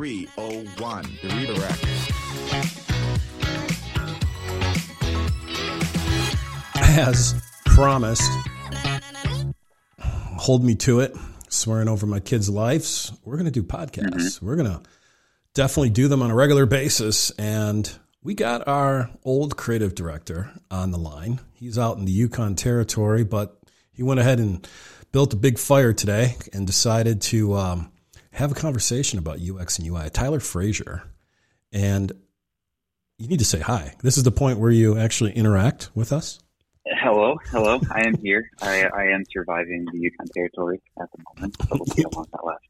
301. The redirect. As promised, hold me to it, swearing over my kids' lives. We're going to do podcasts. Mm-hmm. We're going to definitely do them on a regular basis. And we got our old creative director on the line. He's out in the Yukon Territory, but he went ahead and built a big fire today and decided to um, have a conversation about UX and UI. Tyler Frazier. And you need to say hi. This is the point where you actually interact with us. Hello, hello. I am here. I, I am surviving the Yukon Territory at the moment. So we'll see how long that lasts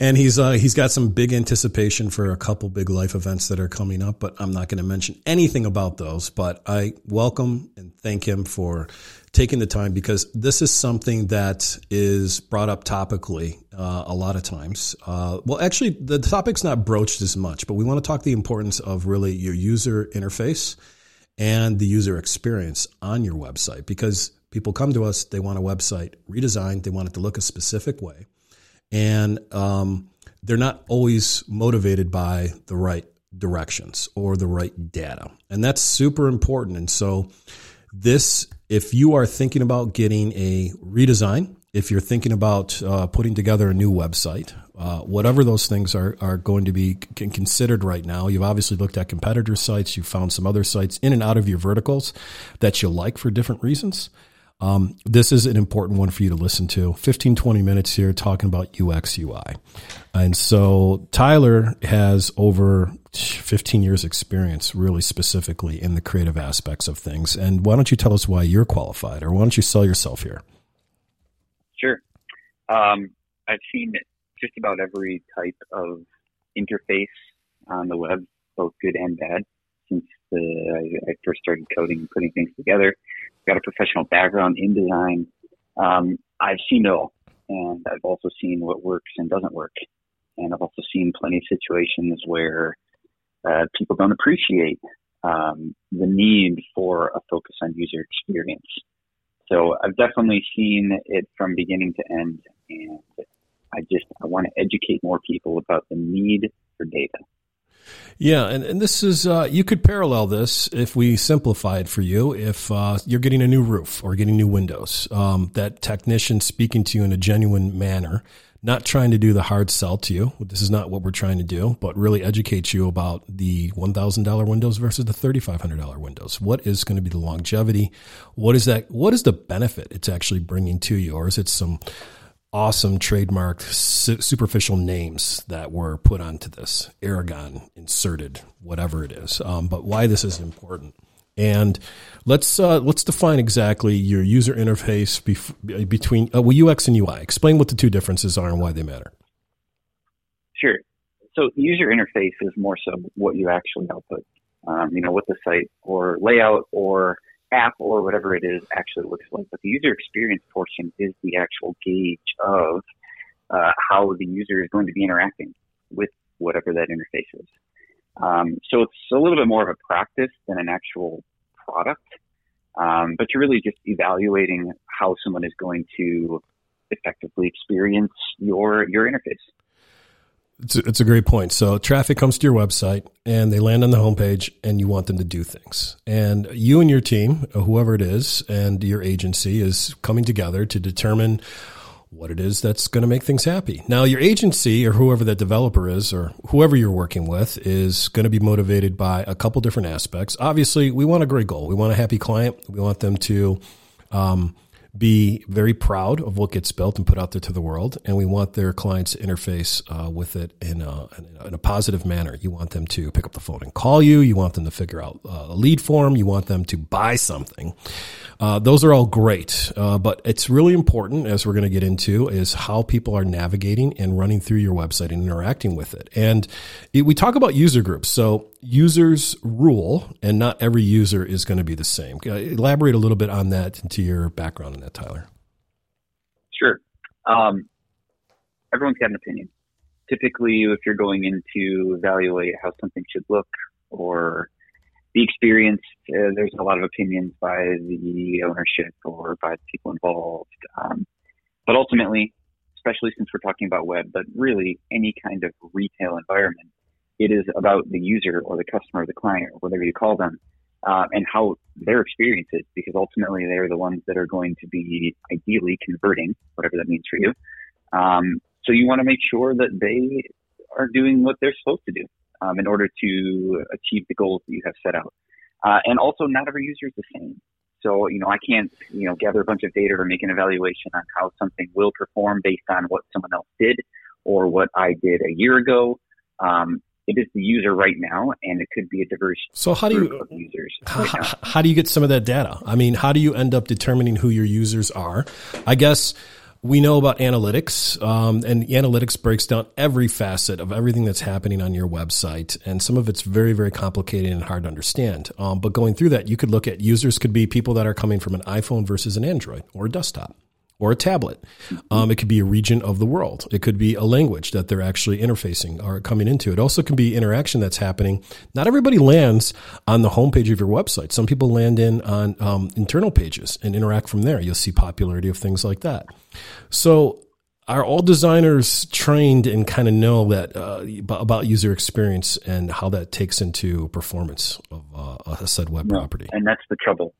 and he's uh, he's got some big anticipation for a couple big life events that are coming up, but I'm not going to mention anything about those. But I welcome and thank him for taking the time because this is something that is brought up topically uh, a lot of times. Uh, well, actually, the topic's not broached as much, but we want to talk the importance of really your user interface and the user experience on your website because people come to us, they want a website redesigned, they want it to look a specific way and um, they're not always motivated by the right directions or the right data. And that's super important. And so, this, if you are thinking about getting a redesign, if you're thinking about uh, putting together a new website, uh, whatever those things are, are going to be considered right now. You've obviously looked at competitor sites. You've found some other sites in and out of your verticals that you like for different reasons. Um, this is an important one for you to listen to. 15, 20 minutes here talking about UX, UI. And so Tyler has over 15 years experience really specifically in the creative aspects of things. And why don't you tell us why you're qualified or why don't you sell yourself here? Sure. Um, I've seen just about every type of interface on the web, both good and bad, since the, I first started coding and putting things together got a professional background in design. Um, I've seen it all, and I've also seen what works and doesn't work. And I've also seen plenty of situations where uh, people don't appreciate um, the need for a focus on user experience. So I've definitely seen it from beginning to end, and I just I want to educate more people about the need for data. Yeah, and, and this is uh, you could parallel this if we simplify it for you. If uh, you're getting a new roof or getting new windows, um, that technician speaking to you in a genuine manner, not trying to do the hard sell to you. This is not what we're trying to do, but really educate you about the one thousand dollar windows versus the thirty five hundred dollar windows. What is going to be the longevity? What is that? What is the benefit it's actually bringing to you, or is it some awesome trademarked su- superficial names that were put onto this argon inserted whatever it is um, but why this is important. And let's uh, let's define exactly your user interface bef- between uh, well, UX and UI explain what the two differences are and why they matter. Sure. So user interface is more so what you actually output um, you know what the site or layout or app or whatever it is actually looks like. But the user experience portion is the actual gauge of uh, how the user is going to be interacting with whatever that interface is. Um, so it's a little bit more of a practice than an actual product, um, but you're really just evaluating how someone is going to effectively experience your your interface. It's a, it's a great point. So traffic comes to your website and they land on the homepage and you want them to do things. And you and your team, whoever it is, and your agency is coming together to determine what it is that's going to make things happy. Now, your agency or whoever that developer is or whoever you're working with is going to be motivated by a couple different aspects. Obviously, we want a great goal. We want a happy client. We want them to, um, be very proud of what gets built and put out there to the world. And we want their clients to interface uh, with it in a, in a, positive manner. You want them to pick up the phone and call you. You want them to figure out uh, a lead form. You want them to buy something. Uh, those are all great, uh, but it's really important, as we're going to get into, is how people are navigating and running through your website and interacting with it. And it, we talk about user groups. So users rule, and not every user is going to be the same. Elaborate a little bit on that into your background in that, Tyler. Sure. Um, everyone's got an opinion. Typically, if you're going in to evaluate how something should look or the experience, uh, there's a lot of opinions by the ownership or by the people involved. Um, but ultimately, especially since we're talking about web, but really any kind of retail environment, it is about the user or the customer or the client or whatever you call them, uh, and how their experience is, because ultimately they're the ones that are going to be ideally converting, whatever that means for you. Um, so you want to make sure that they are doing what they're supposed to do um, in order to achieve the goals that you have set out. Uh, and also, not every user is the same. So, you know, I can't, you know, gather a bunch of data or make an evaluation on how something will perform based on what someone else did or what I did a year ago. Um, it is the user right now, and it could be a diverse. So how do you users? Right how, how do you get some of that data? I mean, how do you end up determining who your users are? I guess we know about analytics, um, and analytics breaks down every facet of everything that's happening on your website, and some of it's very, very complicated and hard to understand. Um, but going through that, you could look at users could be people that are coming from an iPhone versus an Android or a desktop or a tablet. Um, it could be a region of the world. It could be a language that they're actually interfacing or coming into. It also can be interaction that's happening. Not everybody lands on the homepage of your website. Some people land in on um, internal pages and interact from there. You'll see popularity of things like that. So are all designers trained and kind of know that uh, about user experience and how that takes into performance of uh, a said web no, property? And that's the trouble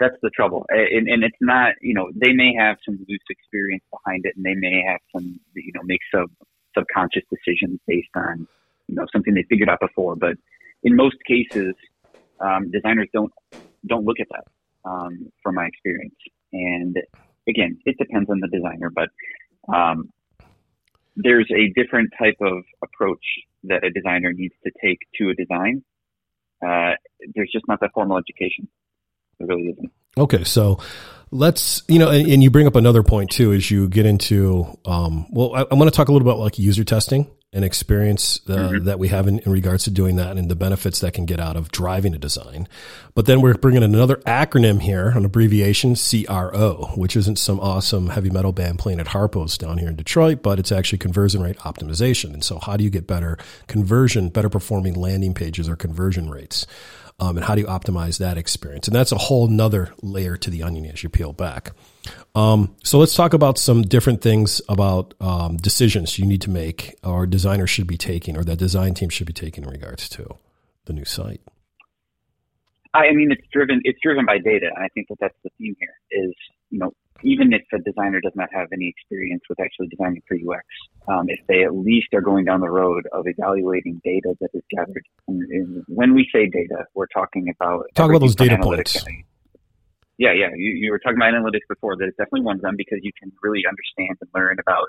that's the trouble. And, and it's not, you know, they may have some loose experience behind it and they may have some, you know, make sub subconscious decisions based on, you know, something they figured out before. But in most cases, um, designers don't, don't look at that, um, from my experience. And again, it depends on the designer, but, um, there's a different type of approach that a designer needs to take to a design. Uh, there's just not that formal education. It really isn't. Okay, so let's you know, and, and, you bring up another point too, as you get into. Um, well, I, I want to talk a little about like user testing and experience uh, mm-hmm. that we have in, in, regards to doing that and the benefits that can get out of driving a design. But then we're bringing in another acronym here, an abbreviation CRO, which isn't some awesome heavy metal band playing at Harpo's down here in Detroit, but it's actually conversion rate optimization. And so, how do you get better conversion, better performing landing pages or conversion rates? Um, and how do you optimize that experience? And that's a whole nother layer to the onion as you peel back. Um, so let's talk about some different things about um, decisions you need to make, or designers should be taking, or that design team should be taking in regards to the new site. I mean, it's driven. It's driven by data, and I think that that's the theme here. Is you know, even if a designer does not have any experience with actually designing for UX, um, if they at least are going down the road of evaluating data that is gathered. And, and when we say data, we're talking about talk about those data points. Yeah, yeah. You, you were talking about analytics before. That it's definitely one of them because you can really understand and learn about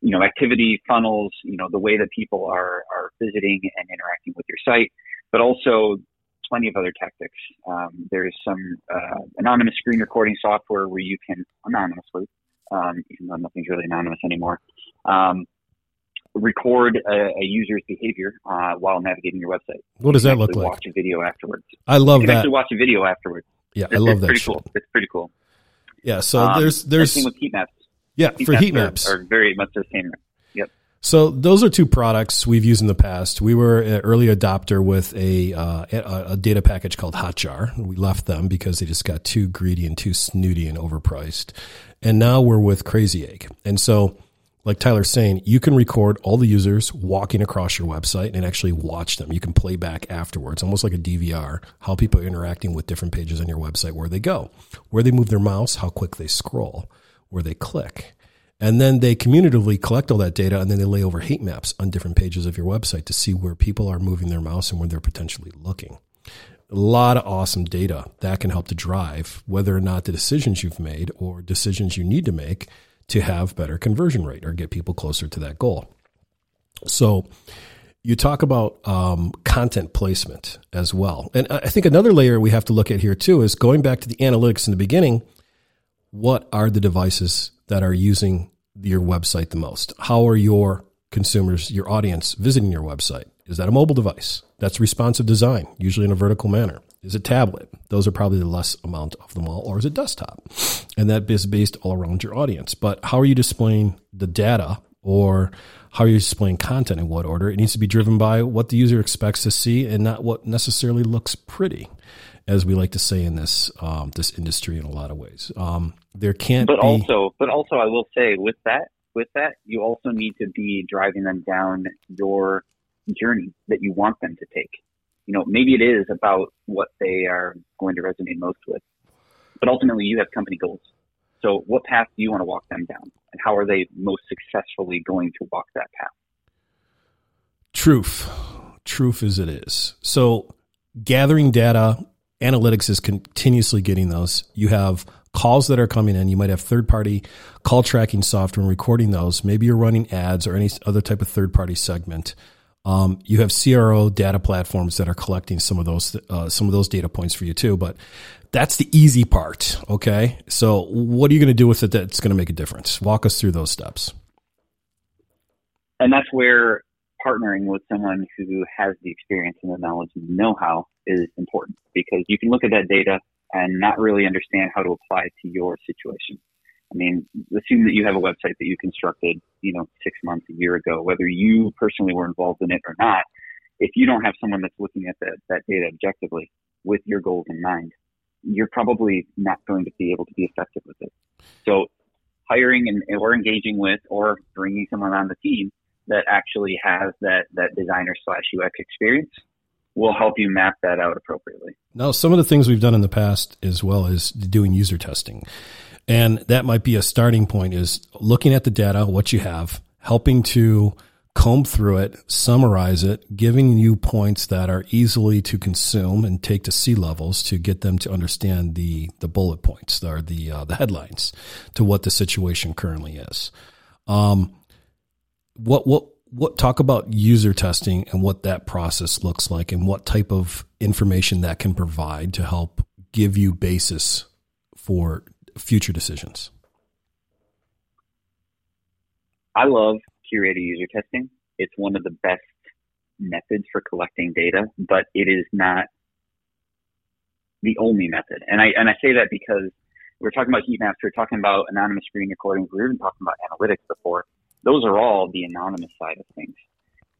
you know activity funnels, you know the way that people are are visiting and interacting with your site, but also plenty of other tactics. Um, there's some uh, anonymous screen recording software where you can anonymously, um, even though nothing's really anonymous anymore, um, record a, a, user's behavior uh, while navigating your website. What does that look like? Watch a video afterwards. I love that. Actually, watch a video afterwards. Yeah, it's, I love that. Pretty shit. cool. It's pretty cool. Yeah. So um, there's there's with heat maps. Yeah, heat for maps heat maps are, are very much the same. So those are two products we've used in the past. We were an early adopter with a uh, a, data package called Hotjar. We left them because they just got too greedy and too snooty and overpriced. And now we're with Crazy Egg. And so, like Tyler's saying, you can record all the users walking across your website and actually watch them. You can play back afterwards, almost like a DVR, how people are interacting with different pages on your website, where they go, where they move their mouse, how quick they scroll, where they click. And then they commutatively collect all that data and then they lay over heat maps on different pages of your website to see where people are moving their mouse and where they're potentially looking. A lot of awesome data that can help to drive whether or not the decisions you've made or decisions you need to make to have better conversion rate or get people closer to that goal. So, you talk about um, content placement as well. And I think another layer we have to look at here too is going back to the analytics in the beginning. What are the devices that are using your website the most? How are your consumers, your audience visiting your website? Is that a mobile device? That's responsive design, usually in a vertical manner. Is it tablet? Those are probably the less amount of them all. Or is it desktop? And that is based all around your audience. But how are you displaying the data or how you're you displaying content in what order? It needs to be driven by what the user expects to see and not what necessarily looks pretty as we like to say in this um, this industry in a lot of ways. Um, there can't but be... also, but also, I will say with that, with that, you also need to be driving them down your journey that you want them to take. You know, maybe it is about what they are going to resonate most with, but ultimately you have company goals. So what path do you want to walk them down and how are they most successfully going to walk that path? Truth. Truth as it is. So gathering data, analytics is continuously getting those. You have calls that are coming in. You might have third party call tracking software and recording those. Maybe you're running ads or any other type of third party segment. Um, you have CRO data platforms that are collecting some of those uh, some of those data points for you too. But that's the easy part. Okay, so what are you going to do with it that's going to make a difference? Walk us through those steps. And that's where partnering with someone who has the experience and the knowledge and the know-how is important because you can look at that data and not really understand how to apply it to your situation. I mean, assume that you have a website that you constructed, you know, six months, a year ago, whether you personally were involved in it or not. If you don't have someone that's looking at that, that data objectively with your goals in mind, you're probably not going to be able to be effective with it. So hiring and or engaging with or bringing someone on the team that actually has that, that designer slash UX experience will help you map that out appropriately. Now, some of the things we've done in the past as well is doing user testing. And that might be a starting point is looking at the data, what you have, helping to comb through it, summarize it, giving you points that are easily to consume and take to C-levels to get them to understand the the bullet points or the uh, the headlines to what the situation currently is. Um, what what what talk about user testing and what that process looks like and what type of information that can provide to help give you basis for future decisions? I love curated user testing. It's one of the best methods for collecting data, but it is not the only method. And I and I say that because we are talking about heat maps, we are talking about anonymous screen recordings, we were even talking about analytics before. Those are all the anonymous side of things.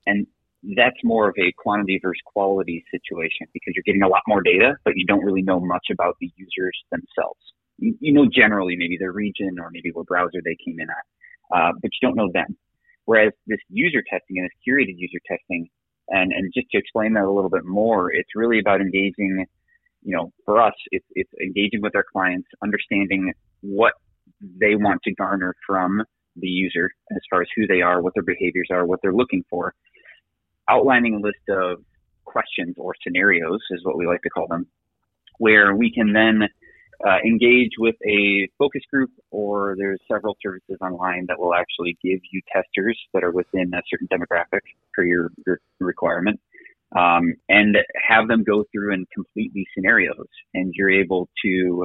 And that's more of a quantity versus quality situation because you're getting a lot more data, but you don't really know much about the users themselves. You, you know generally maybe their region or maybe what browser they came in at, uh, but you don't know them. Whereas this user testing and this curated user testing, and, and just to explain that a little bit more, it's really about engaging, you know, for us, it's, it's engaging with our clients, understanding what they want to garner from the user as far as who they are, what their behaviors are, what they're looking for, outlining a list of questions or scenarios is what we like to call them, where we can then uh, engage with a focus group or there's several services online that will actually give you testers that are within a certain demographic for your, your requirement um, and have them go through and complete these scenarios and you're able to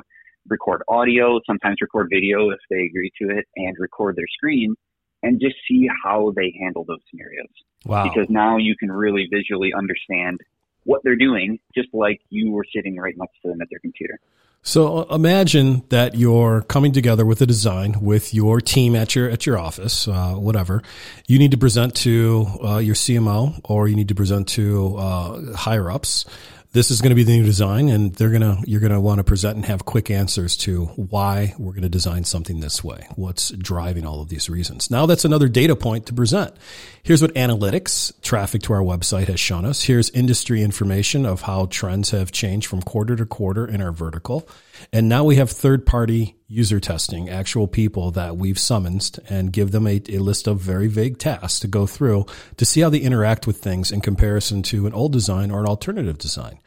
record audio, sometimes record video if they agree to it, and record their screen and just see how they handle those scenarios. Wow. Because now you can really visually understand what they're doing, just like you were sitting right next to them at their computer. So uh, imagine that you're coming together with a design with your team at your at your office, uh, whatever. You need to present to uh, your CMO or you need to present to uh, higher ups this is going to be the new design and they're going to you're going to want to present and have quick answers to why we're going to design something this way what's driving all of these reasons. Now that's another data point to present. Here's what analytics traffic to our website has shown us. Here's industry information of how trends have changed from quarter to quarter in our vertical and now we have third party user testing, actual people that we've summoned and give them a, a, list of very vague tasks to go through to see how they interact with things in comparison to an old design or an alternative design.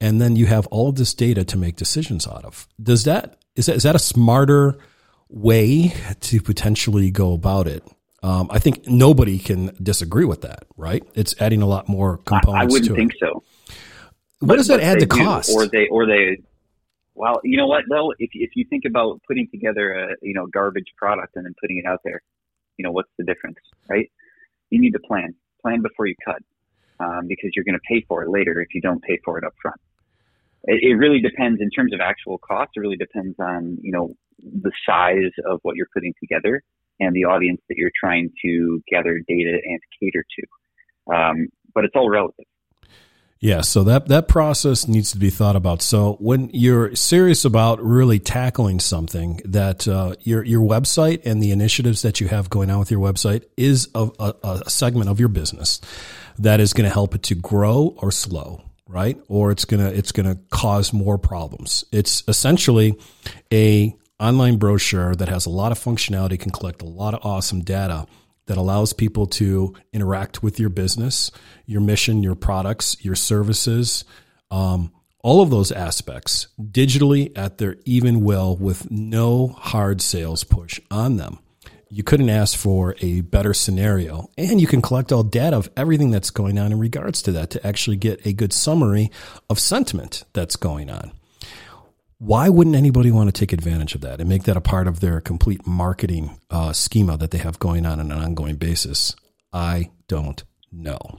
And then you have all of this data to make decisions out of. Does that, is that, is that a smarter way to potentially go about it? Um, I think nobody can disagree with that, right? It's adding a lot more components. I, I wouldn't think so. What but, does that add to cost? Or they, or they, well, you know what though, if if you think about putting together a you know garbage product and then putting it out there, you know what's the difference, right? You need to plan, plan before you cut, um, because you're going to pay for it later if you don't pay for it up front. It, it really depends in terms of actual cost. It really depends on you know the size of what you're putting together and the audience that you're trying to gather data and cater to. Um, but it's all relative. Yeah, so that that process needs to be thought about. So when you're serious about really tackling something, that uh, your your website and the initiatives that you have going on with your website is a, a, a segment of your business that is going to help it to grow or slow, right? Or it's gonna it's gonna cause more problems. It's essentially a online brochure that has a lot of functionality, can collect a lot of awesome data that allows people to interact with your business, your mission, your products, your services, um, all of those aspects digitally at their even will with no hard sales push on them. You couldn't ask for a better scenario. And you can collect all data of everything that's going on in regards to that to actually get a good summary of sentiment that's going on why wouldn't anybody want to take advantage of that and make that a part of their complete marketing uh, schema that they have going on on an ongoing basis? I don't know.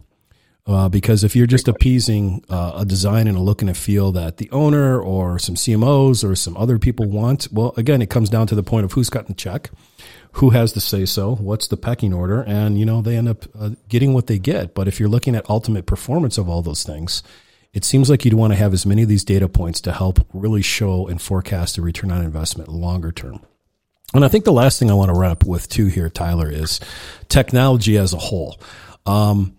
Uh, because if you're just appeasing uh, a design and a look and a feel that the owner or some CMOs or some other people want, well, again, it comes down to the point of who's cutting the check, who has the say so, what's the pecking order, and you know they end up uh, getting what they get. But if you're looking at ultimate performance of all those things, it seems like you'd want to have as many of these data points to help really show and forecast a return on investment longer term. And I think the last thing I want to wrap with too here, Tyler, is technology as a whole. Um,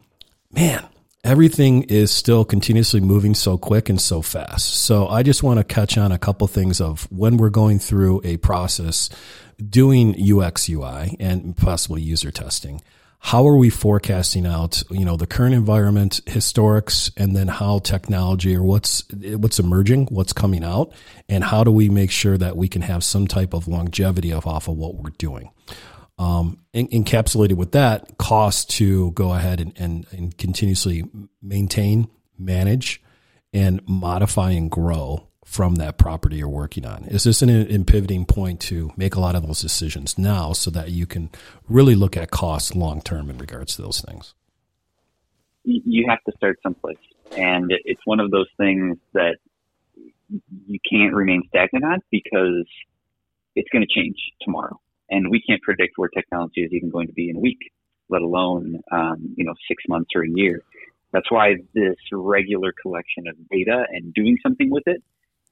man, everything is still continuously moving so quick and so fast. So I just want to catch on a couple things of when we're going through a process doing UX UI and possibly user testing how are we forecasting out you know the current environment historics and then how technology or what's what's emerging what's coming out and how do we make sure that we can have some type of longevity of off of what we're doing? Um, encapsulated with that cost to go ahead and, and, and continuously maintain manage and modify and grow from that property you're working on? Is this an, an pivoting point to make a lot of those decisions now so that you can really look at costs long term in regards to those things? You have to start someplace. And it's one of those things that you can't remain stagnant on because it's going to change tomorrow. And we can't predict where technology is even going to be in a week, let alone, um, you know, six months or a year. That's why this regular collection of data and doing something with it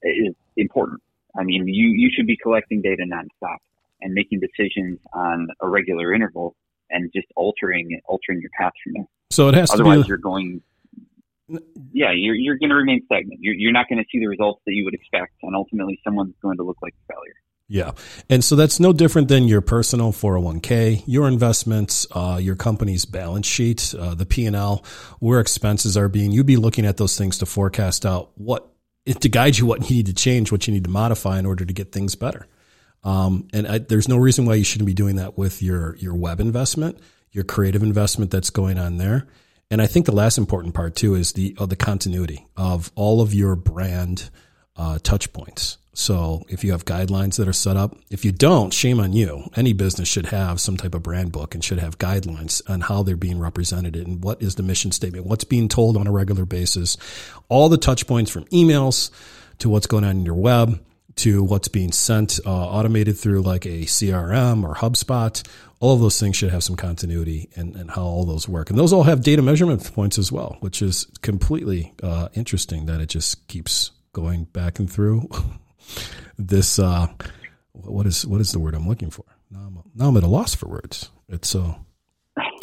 is important. I mean, you, you should be collecting data nonstop and making decisions on a regular interval and just altering altering your path from there. So it has Otherwise, to be. Otherwise you're going. Yeah, you're you're going to remain stagnant. You're you're not going to see the results that you would expect, and ultimately, someone's going to look like a failure. Yeah. And so that's no different than your personal 401k, your investments, uh, your company's balance sheet, uh, the P&L, where expenses are being, you'd be looking at those things to forecast out what to guide you what you need to change, what you need to modify in order to get things better. Um, and I, there's no reason why you shouldn't be doing that with your your web investment, your creative investment that's going on there. And I think the last important part too is the uh, the continuity of all of your brand uh, touch points. So if you have guidelines that are set up, if you don't, shame on you. Any business should have some type of brand book and should have guidelines on how they're being represented and what is the mission statement, what's being told on a regular basis, all the touch points from emails to what's going on in your web to what's being sent uh, automated through like a CRM or HubSpot. All of those things should have some continuity and, and how all those work. And those all have data measurement points as well, which is completely uh, interesting that it just keeps going back and through this uh, what is what is the word I'm looking for? Now I'm, now I'm at a loss for words. It's uh,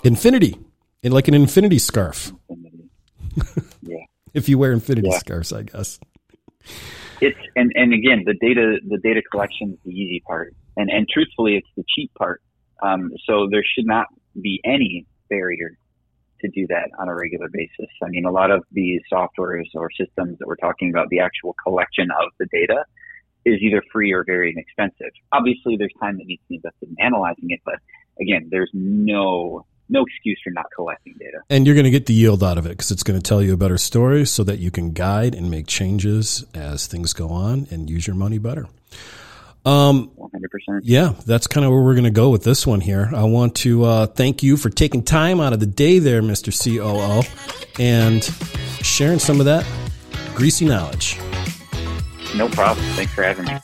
infinity, in like an infinity scarf. yeah. if you wear infinity yeah. scarves, I guess. It's and and again the data the data collection is the easy part, and and truthfully, it's the cheap part. Um, so there should not be any barrier to do that on a regular basis. I mean, a lot of these softwares or systems that we're talking about, the actual collection of the data is either free or very inexpensive. Obviously, there's time that needs to be invested in analyzing it, but again, there's no no excuse for not collecting data. And you're going to get the yield out of it because it's going to tell you a better story so that you can guide and make changes as things go on and use your money better. Um, 100%. Yeah, that's kind of where we're going to go with this one here. I want to uh, thank you for taking time out of the day there, Mr. COO, and sharing some of that greasy knowledge. No problem. Thanks for having me.